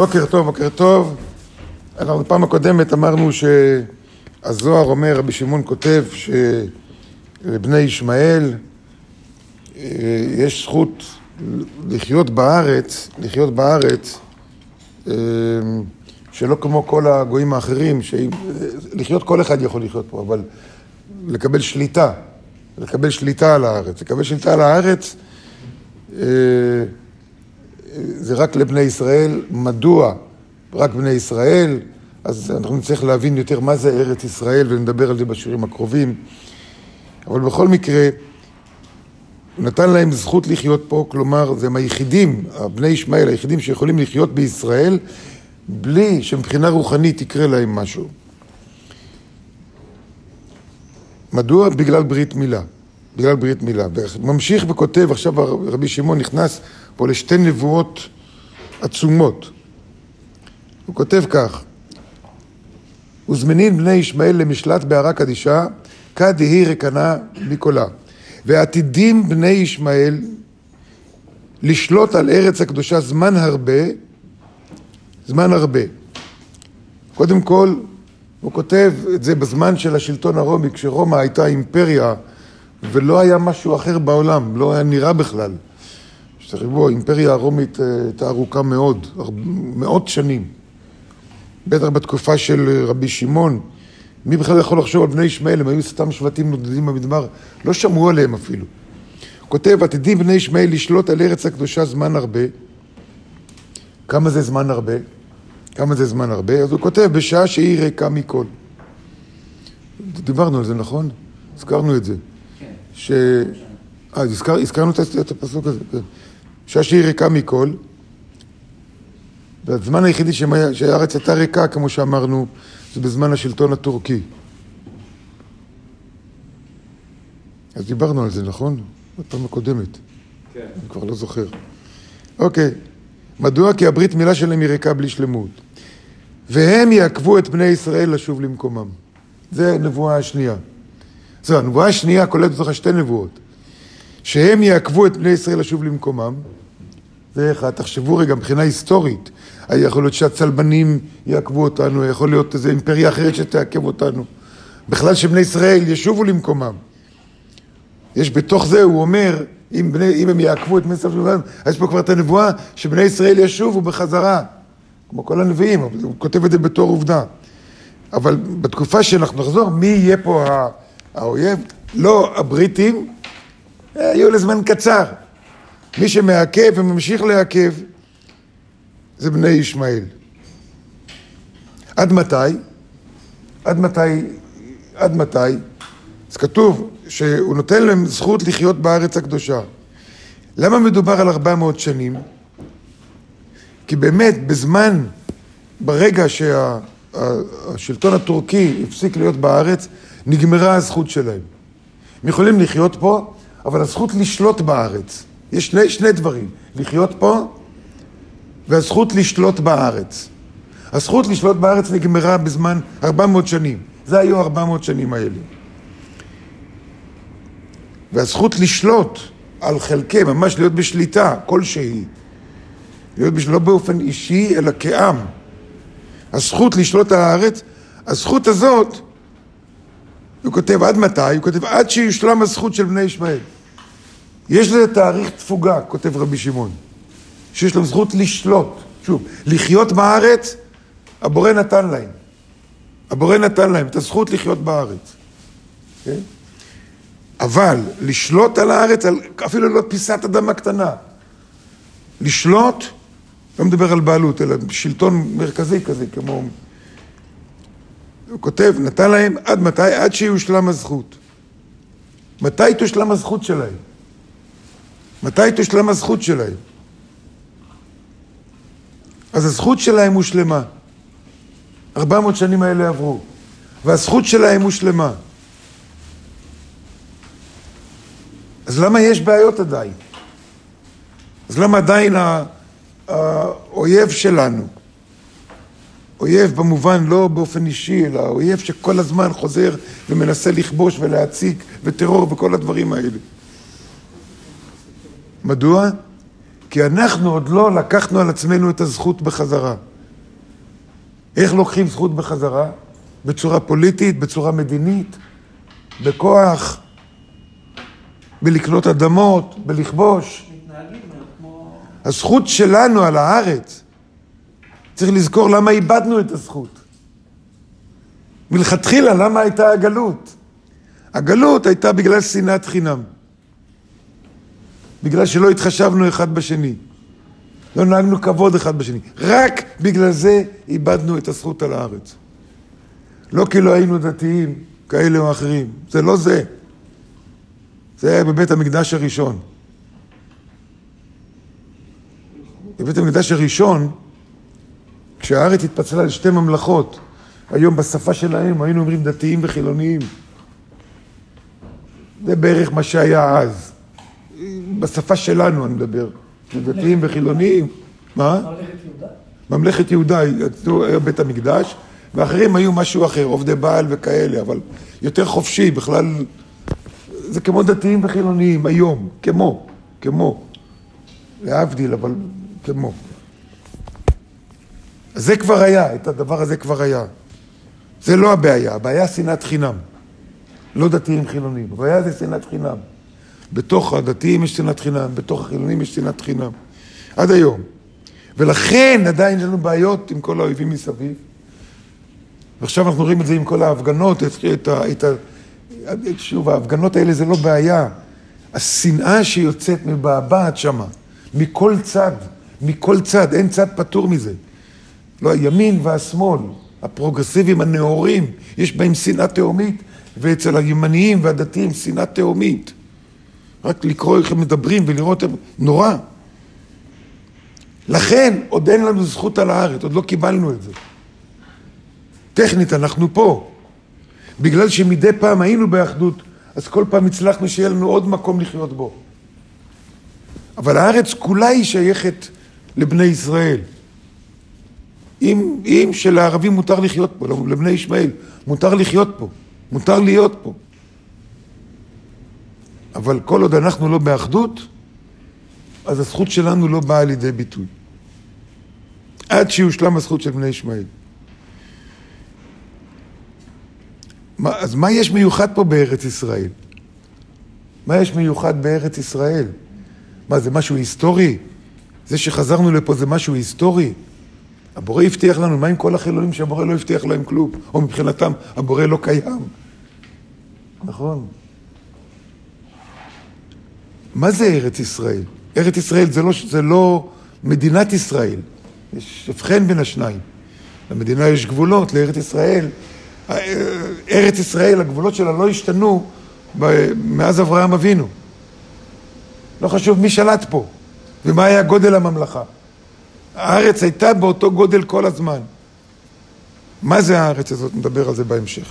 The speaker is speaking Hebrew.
בוקר טוב, בוקר טוב. אנחנו בפעם הקודמת אמרנו שהזוהר אומר, רבי שמעון כותב, שלבני ישמעאל אה, יש זכות לחיות בארץ, לחיות בארץ, אה, שלא כמו כל הגויים האחרים, לחיות כל אחד יכול לחיות פה, אבל לקבל שליטה, לקבל שליטה על הארץ. לקבל שליטה על הארץ אה, זה רק לבני ישראל. מדוע רק בני ישראל? אז אנחנו נצטרך להבין יותר מה זה ארץ ישראל ונדבר על זה בשיעורים הקרובים. אבל בכל מקרה, הוא נתן להם זכות לחיות פה, כלומר, הם היחידים, בני ישמעאל, היחידים שיכולים לחיות בישראל בלי שמבחינה רוחנית יקרה להם משהו. מדוע? בגלל ברית מילה. בגלל ברית מילה. וממשיך וכותב, עכשיו רבי שמעון נכנס פה לשתי נבואות עצומות. הוא כותב כך: וזמנין בני ישמעאל למשלט בערה קדישה, כד יהי רקנה מקולה. ועתידים בני ישמעאל לשלוט על ארץ הקדושה זמן הרבה, זמן הרבה. קודם כל, הוא כותב את זה בזמן של השלטון הרומי, כשרומא הייתה אימפריה ולא היה משהו אחר בעולם, לא היה נראה בכלל. שתחשבו, האימפריה הרומית אה, הייתה ארוכה מאוד, מאות שנים. בטח בתקופה של רבי שמעון. מי בכלל יכול לחשוב על בני ישמעאל, הם היו סתם שבטים נודדים במדבר, לא שמעו עליהם אפילו. כותב, עתידים בני ישמעאל לשלוט על ארץ הקדושה זמן הרבה. כמה זה זמן הרבה? כמה זה זמן הרבה? אז הוא כותב, בשעה שהיא ריקה מכל. דיברנו על זה, נכון? הזכרנו את זה. ש... אה, הזכר, הזכרנו את הפסוק הזה, כן. שעה שהיא ריקה מכל, והזמן היחידי שהארץ הייתה ריקה, כמו שאמרנו, זה בזמן השלטון הטורקי. אז דיברנו על זה, נכון? בפעם הקודמת. כן. אני כבר לא זוכר. אוקיי. מדוע? כי הברית מילה שלהם היא ריקה בלי שלמות. והם יעכבו את בני ישראל לשוב למקומם. זה הנבואה השנייה. זו, הנבואה השנייה כוללת בתוכה שתי נבואות. שהם יעכבו את בני ישראל לשוב למקומם. זה אחד, תחשבו רגע, מבחינה היסטורית, יכול להיות שהצלבנים יעכבו אותנו, יכול להיות איזו אימפריה אחרת שתעכב אותנו. בכלל שבני ישראל ישובו למקומם. יש בתוך זה, הוא אומר, אם, בני, אם הם יעכבו את בני ישראל אז יש פה כבר את הנבואה שבני ישראל ישובו בחזרה. כמו כל הנביאים, הוא כותב את זה בתור עובדה. אבל בתקופה שאנחנו נחזור, מי יהיה פה האויב? לא הבריטים, היו לזמן קצר. מי שמעכב וממשיך לעכב זה בני ישמעאל. עד מתי? עד מתי? עד מתי? אז כתוב שהוא נותן להם זכות לחיות בארץ הקדושה. למה מדובר על 400 שנים? כי באמת, בזמן, ברגע שהשלטון הטורקי הפסיק להיות בארץ, נגמרה הזכות שלהם. הם יכולים לחיות פה, אבל הזכות לשלוט בארץ. יש שני, שני דברים, לחיות פה והזכות לשלוט בארץ. הזכות לשלוט בארץ נגמרה בזמן 400 שנים. זה היו 400 שנים האלה. והזכות לשלוט על חלקי, ממש להיות בשליטה כלשהי, להיות בשליטה לא באופן אישי, אלא כעם. הזכות לשלוט על הארץ, הזכות הזאת, הוא כותב עד מתי? הוא כותב עד שיושלם הזכות של בני ישמעאל. יש לזה תאריך תפוגה, כותב רבי שמעון, שיש להם זכות לשלוט. שוב, לחיות בארץ, הבורא נתן להם. הבורא נתן להם את הזכות לחיות בארץ. כן? אבל לשלוט על הארץ, על, אפילו לא פיסת אדמה קטנה. לשלוט, לא מדבר על בעלות, אלא שלטון מרכזי כזה, כמו... הוא כותב, נתן להם עד מתי? עד שיושלם הזכות. מתי תושלם הזכות שלהם? מתי תושלם הזכות שלהם? אז הזכות שלהם הושלמה. 400 שנים האלה עברו, והזכות שלהם הושלמה. אז למה יש בעיות עדיין? אז למה עדיין האויב שלנו, אויב במובן לא באופן אישי, אלא אויב שכל הזמן חוזר ומנסה לכבוש ולהציג, וטרור וכל הדברים האלה. מדוע? כי אנחנו עוד לא לקחנו על עצמנו את הזכות בחזרה. איך לוקחים זכות בחזרה? בצורה פוליטית, בצורה מדינית, בכוח, בלקנות אדמות, בלכבוש. הזכות שלנו על הארץ, צריך לזכור למה איבדנו את הזכות. מלכתחילה, למה הייתה הגלות? הגלות הייתה בגלל שנאת חינם. בגלל שלא התחשבנו אחד בשני. לא נהגנו כבוד אחד בשני. רק בגלל זה איבדנו את הזכות על הארץ. לא כי לא היינו דתיים כאלה או אחרים. זה לא זה. זה היה בבית המקדש הראשון. בבית המקדש הראשון, כשהארץ התפצלה לשתי ממלכות, היום בשפה שלהם היינו אומרים דתיים וחילוניים. זה בערך מה שהיה אז. בשפה שלנו אני מדבר. דתיים וחילוניים. מה? ממלכת יהודה? ממלכת יהודה, היה בית המקדש, ואחרים היו משהו אחר, עובדי בעל וכאלה, אבל יותר חופשי, בכלל, זה כמו דתיים וחילוניים היום, כמו, כמו. להבדיל, אבל כמו. זה כבר היה, את הדבר הזה כבר היה. זה לא הבעיה, הבעיה שנאת חינם. לא דתיים חילונים, הבעיה זה שנאת חינם. בתוך הדתיים יש שנאת חינם, בתוך החילונים יש שנאת חינם. עד היום. ולכן עדיין יש לנו בעיות עם כל האויבים מסביב. ועכשיו אנחנו רואים את זה עם כל ההפגנות, את, את, את, שוב, ההפגנות האלה זה לא בעיה. השנאה שיוצאת מבעבעת שמה, מכל צד, מכל צד, אין צד פטור מזה. לא הימין והשמאל, הפרוגרסיביים הנאורים, יש בהם שנאה תהומית, ואצל הימניים והדתיים שנאה תהומית. רק לקרוא איך הם מדברים ולראות, הם... נורא. לכן עוד אין לנו זכות על הארץ, עוד לא קיבלנו את זה. טכנית, אנחנו פה. בגלל שמדי פעם היינו באחדות, אז כל פעם הצלחנו שיהיה לנו עוד מקום לחיות בו. אבל הארץ כולה היא שייכת לבני ישראל. אם, אם שלערבים מותר לחיות פה, לבני ישמעאל, מותר לחיות פה, מותר להיות פה. אבל כל עוד אנחנו לא באחדות, אז הזכות שלנו לא באה לידי ביטוי. עד שיושלם הזכות של בני ישמעאל. אז מה יש מיוחד פה בארץ ישראל? מה יש מיוחד בארץ ישראל? מה, זה משהו היסטורי? זה שחזרנו לפה זה משהו היסטורי? הבורא הבטיח לנו, מה עם כל החילונים שהבורא לא הבטיח להם כלום? או מבחינתם, הבורא לא קיים. נכון. מה זה ארץ ישראל? ארץ ישראל זה לא, זה לא מדינת ישראל. יש הבחן בין השניים. למדינה יש גבולות, לארץ ישראל. ארץ ישראל, הגבולות שלה לא השתנו מאז אברהם אבינו. לא חשוב מי שלט פה ומה היה גודל הממלכה. הארץ הייתה באותו גודל כל הזמן. מה זה הארץ הזאת? נדבר על זה בהמשך.